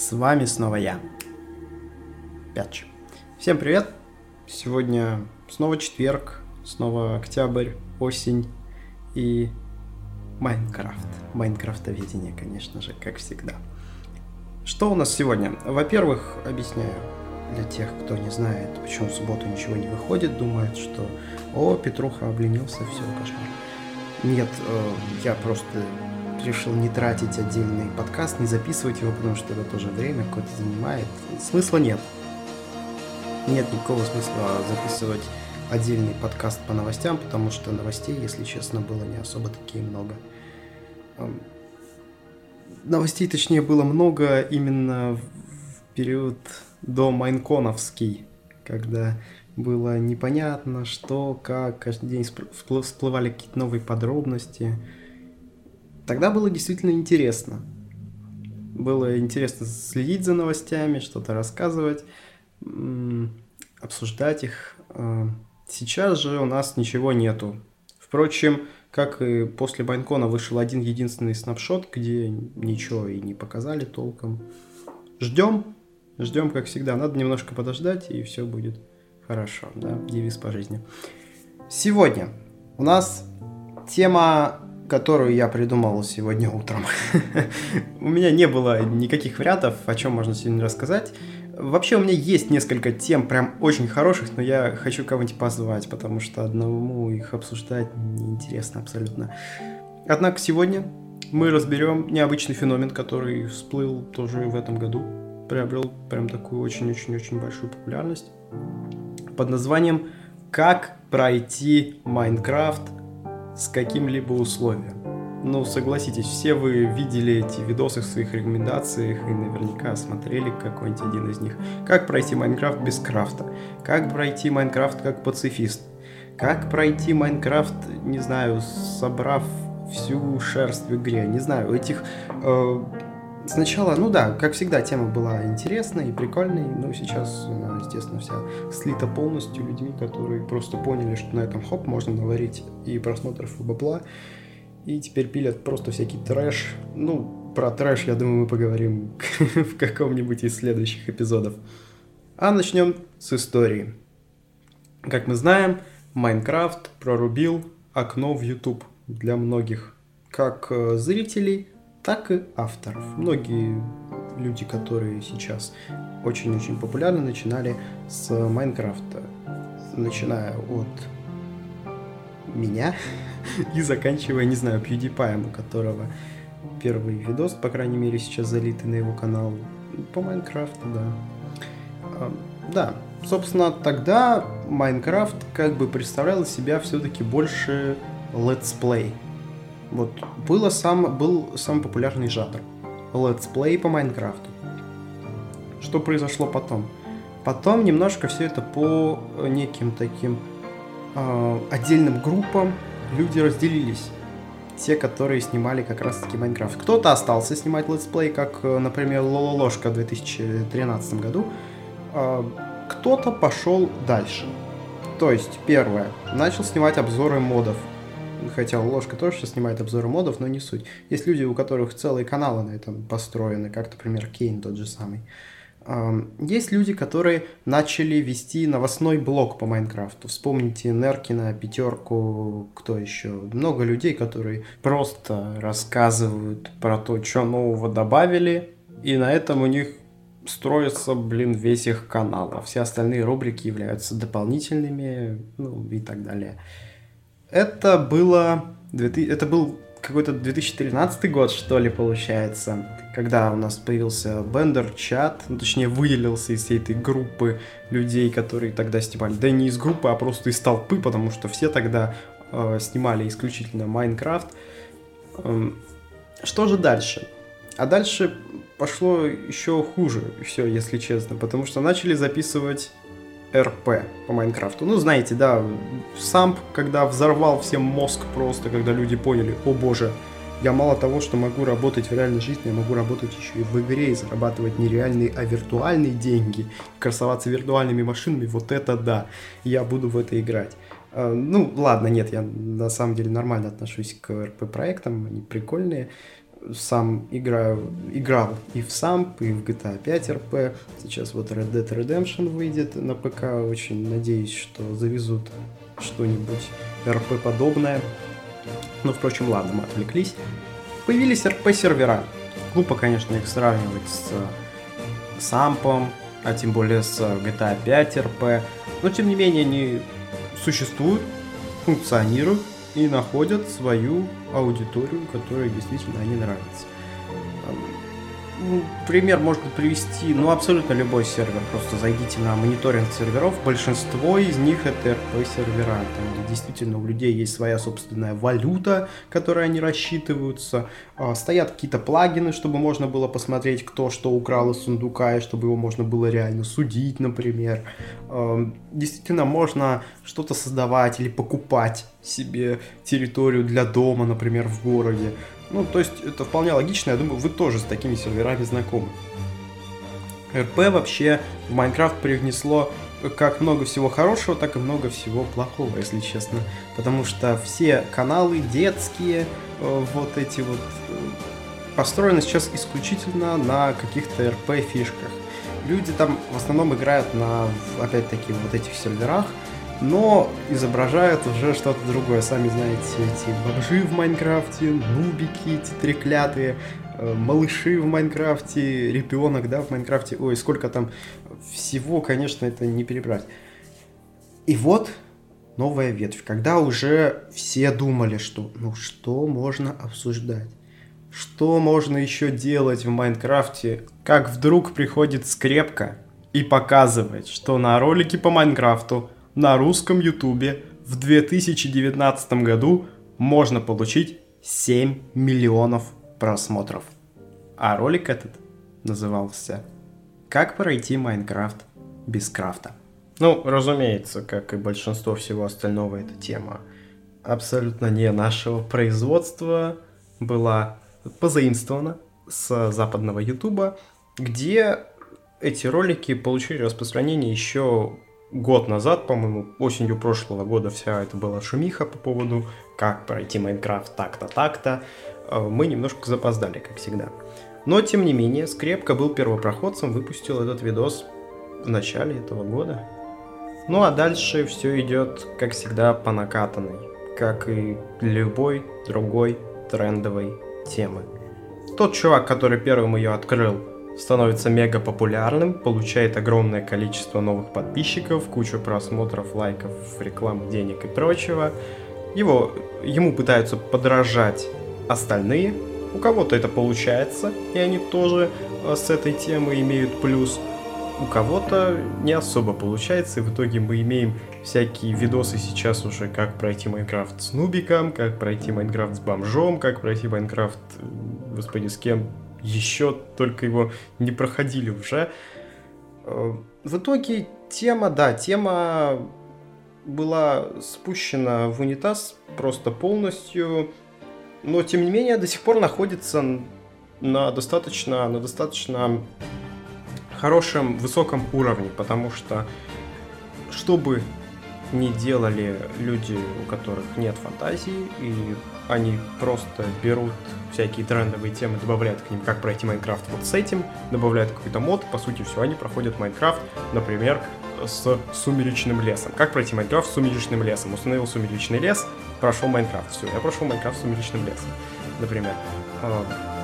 С вами снова я, Пятч. Всем привет! Сегодня снова четверг, снова октябрь, осень и Майнкрафт. Майнкрафтоведение, конечно же, как всегда. Что у нас сегодня? Во-первых, объясняю для тех, кто не знает, почему в субботу ничего не выходит, думает, что «О, Петруха обленился, все, кошмар». Нет, э, я просто решил не тратить отдельный подкаст, не записывать его, потому что это тоже время какое-то занимает. Смысла нет. Нет никакого смысла записывать отдельный подкаст по новостям, потому что новостей, если честно, было не особо такие много. Новостей, точнее, было много именно в период до Майнконовский, когда было непонятно, что, как, каждый день всплывали какие-то новые подробности. Тогда было действительно интересно. Было интересно следить за новостями, что-то рассказывать, обсуждать их. А, сейчас же у нас ничего нету. Впрочем, как и после Байнкона вышел один единственный снапшот, где ничего и не показали толком. Ждем, ждем, как всегда. Надо немножко подождать, и все будет хорошо, да, девиз по жизни. Сегодня у нас тема, которую я придумал сегодня утром. У меня не было никаких вариантов, о чем можно сегодня рассказать. Вообще у меня есть несколько тем прям очень хороших, но я хочу кого-нибудь позвать, потому что одному их обсуждать неинтересно абсолютно. Однако сегодня мы разберем необычный феномен, который всплыл тоже в этом году, приобрел прям такую очень-очень-очень большую популярность под названием «Как пройти Майнкрафт с каким-либо условием». Ну, согласитесь, все вы видели эти видосы в своих рекомендациях и наверняка смотрели какой-нибудь один из них. Как пройти Майнкрафт без крафта? Как пройти Майнкрафт как пацифист? Как пройти Майнкрафт, не знаю, собрав всю шерсть в игре? Не знаю, этих э, Сначала, ну да, как всегда, тема была интересной и прикольной, но сейчас естественно, вся слита полностью людьми, которые просто поняли, что на этом хоп, можно наварить и просмотров, и бабла, и теперь пилят просто всякий трэш. Ну, про трэш, я думаю, мы поговорим в каком-нибудь из следующих эпизодов. А начнем с истории. Как мы знаем, Майнкрафт прорубил окно в YouTube для многих, как э, зрителей, так и авторов. Многие люди, которые сейчас очень-очень популярны, начинали с Майнкрафта. Начиная от меня и заканчивая, не знаю, PewDiePie, у которого первый видос, по крайней мере, сейчас залитый на его канал по Майнкрафту, да. Да, собственно, тогда Майнкрафт как бы представлял из себя все-таки больше летсплей. Вот было сам, был самый популярный жанр. Летсплей по Майнкрафту. Что произошло потом? Потом немножко все это по неким таким э, отдельным группам люди разделились. Те, которые снимали как раз таки Майнкрафт. Кто-то остался снимать летсплей, как, например, Лололошка в 2013 году. Э, кто-то пошел дальше. То есть, первое, начал снимать обзоры модов хотя ложка тоже сейчас снимает обзоры модов, но не суть. Есть люди, у которых целые каналы на этом построены, как, например, Кейн тот же самый. Есть люди, которые начали вести новостной блог по Майнкрафту. Вспомните Неркина, Пятерку, кто еще. Много людей, которые просто рассказывают про то, что нового добавили, и на этом у них строится, блин, весь их канал, а все остальные рубрики являются дополнительными, ну и так далее. Это было... Это был какой-то 2013 год, что ли, получается, когда у нас появился Бендер чат, ну, точнее, выделился из всей этой группы людей, которые тогда снимали. Да не из группы, а просто из толпы, потому что все тогда э, снимали исключительно Майнкрафт. Эм, что же дальше? А дальше пошло еще хуже, все, если честно, потому что начали записывать РП по Майнкрафту. Ну, знаете, да, сам, когда взорвал всем мозг просто, когда люди поняли, о боже, я мало того, что могу работать в реальной жизни, я могу работать еще и в игре и зарабатывать не реальные, а виртуальные деньги, красоваться виртуальными машинами, вот это да, я буду в это играть. А, ну, ладно, нет, я на самом деле нормально отношусь к РП-проектам, они прикольные. Сам играю, играл и в SAMP, и в GTA 5 RP. Сейчас вот Red Dead Redemption выйдет на ПК. Очень надеюсь, что завезут что-нибудь RP подобное. Но, впрочем, ладно, мы отвлеклись. Появились RP-сервера. Глупо, конечно, их сравнивать с сампом, а тем более с GTA 5 RP. Но, тем не менее, они существуют, функционируют и находят свою аудиторию, которая действительно они нравится. Ну, пример можно привести, ну, абсолютно любой сервер. Просто зайдите на мониторинг серверов. Большинство из них это RP-сервера. Там, где действительно у людей есть своя собственная валюта, которой они рассчитываются. А, стоят какие-то плагины, чтобы можно было посмотреть, кто что украл из сундука, и чтобы его можно было реально судить, например. А, действительно, можно что-то создавать или покупать себе территорию для дома, например, в городе. Ну, то есть это вполне логично, я думаю, вы тоже с такими серверами знакомы. РП вообще в Майнкрафт привнесло как много всего хорошего, так и много всего плохого, если честно. Потому что все каналы детские, э, вот эти вот, э, построены сейчас исключительно на каких-то РП-фишках. Люди там в основном играют на, опять-таки, вот этих серверах, но изображают уже что-то другое. Сами знаете, эти бомжи в Майнкрафте, нубики эти треклятые, э, малыши в Майнкрафте, ребенок, да, в Майнкрафте. Ой, сколько там всего, конечно, это не перебрать. И вот новая ветвь, когда уже все думали, что ну что можно обсуждать, что можно еще делать в Майнкрафте, как вдруг приходит скрепка и показывает, что на ролике по Майнкрафту на русском ютубе в 2019 году можно получить 7 миллионов просмотров. А ролик этот назывался «Как пройти Майнкрафт без крафта». Ну, разумеется, как и большинство всего остального, эта тема абсолютно не нашего производства была позаимствована с западного ютуба, где эти ролики получили распространение еще год назад, по-моему, осенью прошлого года вся это была шумиха по поводу, как пройти Майнкрафт так-то, так-то. Э, мы немножко запоздали, как всегда. Но, тем не менее, Скрепка был первопроходцем, выпустил этот видос в начале этого года. Ну а дальше все идет, как всегда, по накатанной, как и любой другой трендовой темы. Тот чувак, который первым ее открыл, становится мега популярным, получает огромное количество новых подписчиков, кучу просмотров, лайков, рекламы, денег и прочего. Его, ему пытаются подражать остальные, у кого-то это получается, и они тоже э, с этой темы имеют плюс. У кого-то не особо получается, и в итоге мы имеем всякие видосы сейчас уже, как пройти Майнкрафт с нубиком, как пройти Майнкрафт с бомжом, как пройти Майнкрафт, э, господи, с кем еще только его не проходили уже. Э, в итоге тема, да, тема была спущена в унитаз просто полностью, но тем не менее до сих пор находится на достаточно, на достаточно хорошем, высоком уровне, потому что чтобы не делали люди, у которых нет фантазии, и они просто берут всякие трендовые темы, добавляют к ним, как пройти Майнкрафт вот с этим, добавляют какой-то мод, по сути, все, они проходят Майнкрафт, например, с сумеречным лесом. Как пройти Майнкрафт с сумеречным лесом? Установил сумеречный лес, прошел Майнкрафт. Все, я прошел Майнкрафт с сумеречным лесом, например.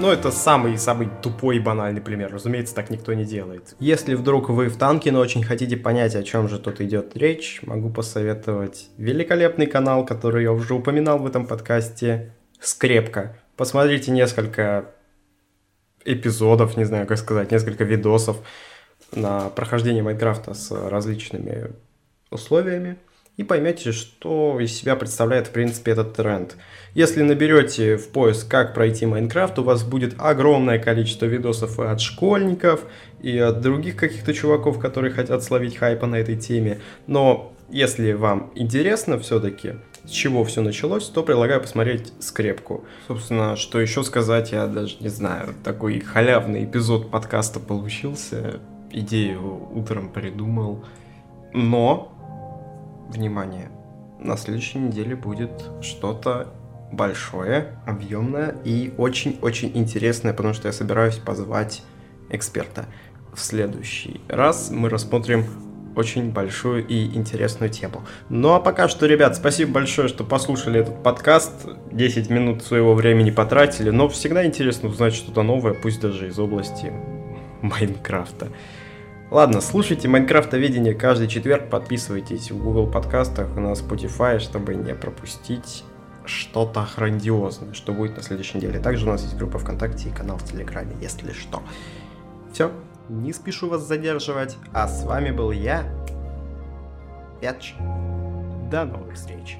Ну, это самый-самый тупой и банальный пример. Разумеется, так никто не делает. Если вдруг вы в танке, но очень хотите понять, о чем же тут идет речь, могу посоветовать великолепный канал, который я уже упоминал в этом подкасте, Скрепка. Посмотрите несколько эпизодов, не знаю, как сказать, несколько видосов на прохождение Майнкрафта с различными условиями и поймете, что из себя представляет, в принципе, этот тренд. Если наберете в поиск «Как пройти Майнкрафт», у вас будет огромное количество видосов и от школьников, и от других каких-то чуваков, которые хотят словить хайпа на этой теме. Но если вам интересно все-таки, с чего все началось, то предлагаю посмотреть скрепку. Собственно, что еще сказать, я даже не знаю. Такой халявный эпизод подкаста получился. Идею утром придумал. Но, внимание, на следующей неделе будет что-то большое, объемное и очень-очень интересное, потому что я собираюсь позвать эксперта. В следующий раз мы рассмотрим очень большую и интересную тему. Ну а пока что, ребят, спасибо большое, что послушали этот подкаст. 10 минут своего времени потратили, но всегда интересно узнать что-то новое, пусть даже из области Майнкрафта. Ладно, слушайте Майнкрафтоведение каждый четверг, подписывайтесь в Google подкастах на Spotify, чтобы не пропустить что-то грандиозное, что будет на следующей неделе. Также у нас есть группа ВКонтакте и канал в Телеграме, если что. Все, не спешу вас задерживать, а с вами был я, Пятч. До новых встреч.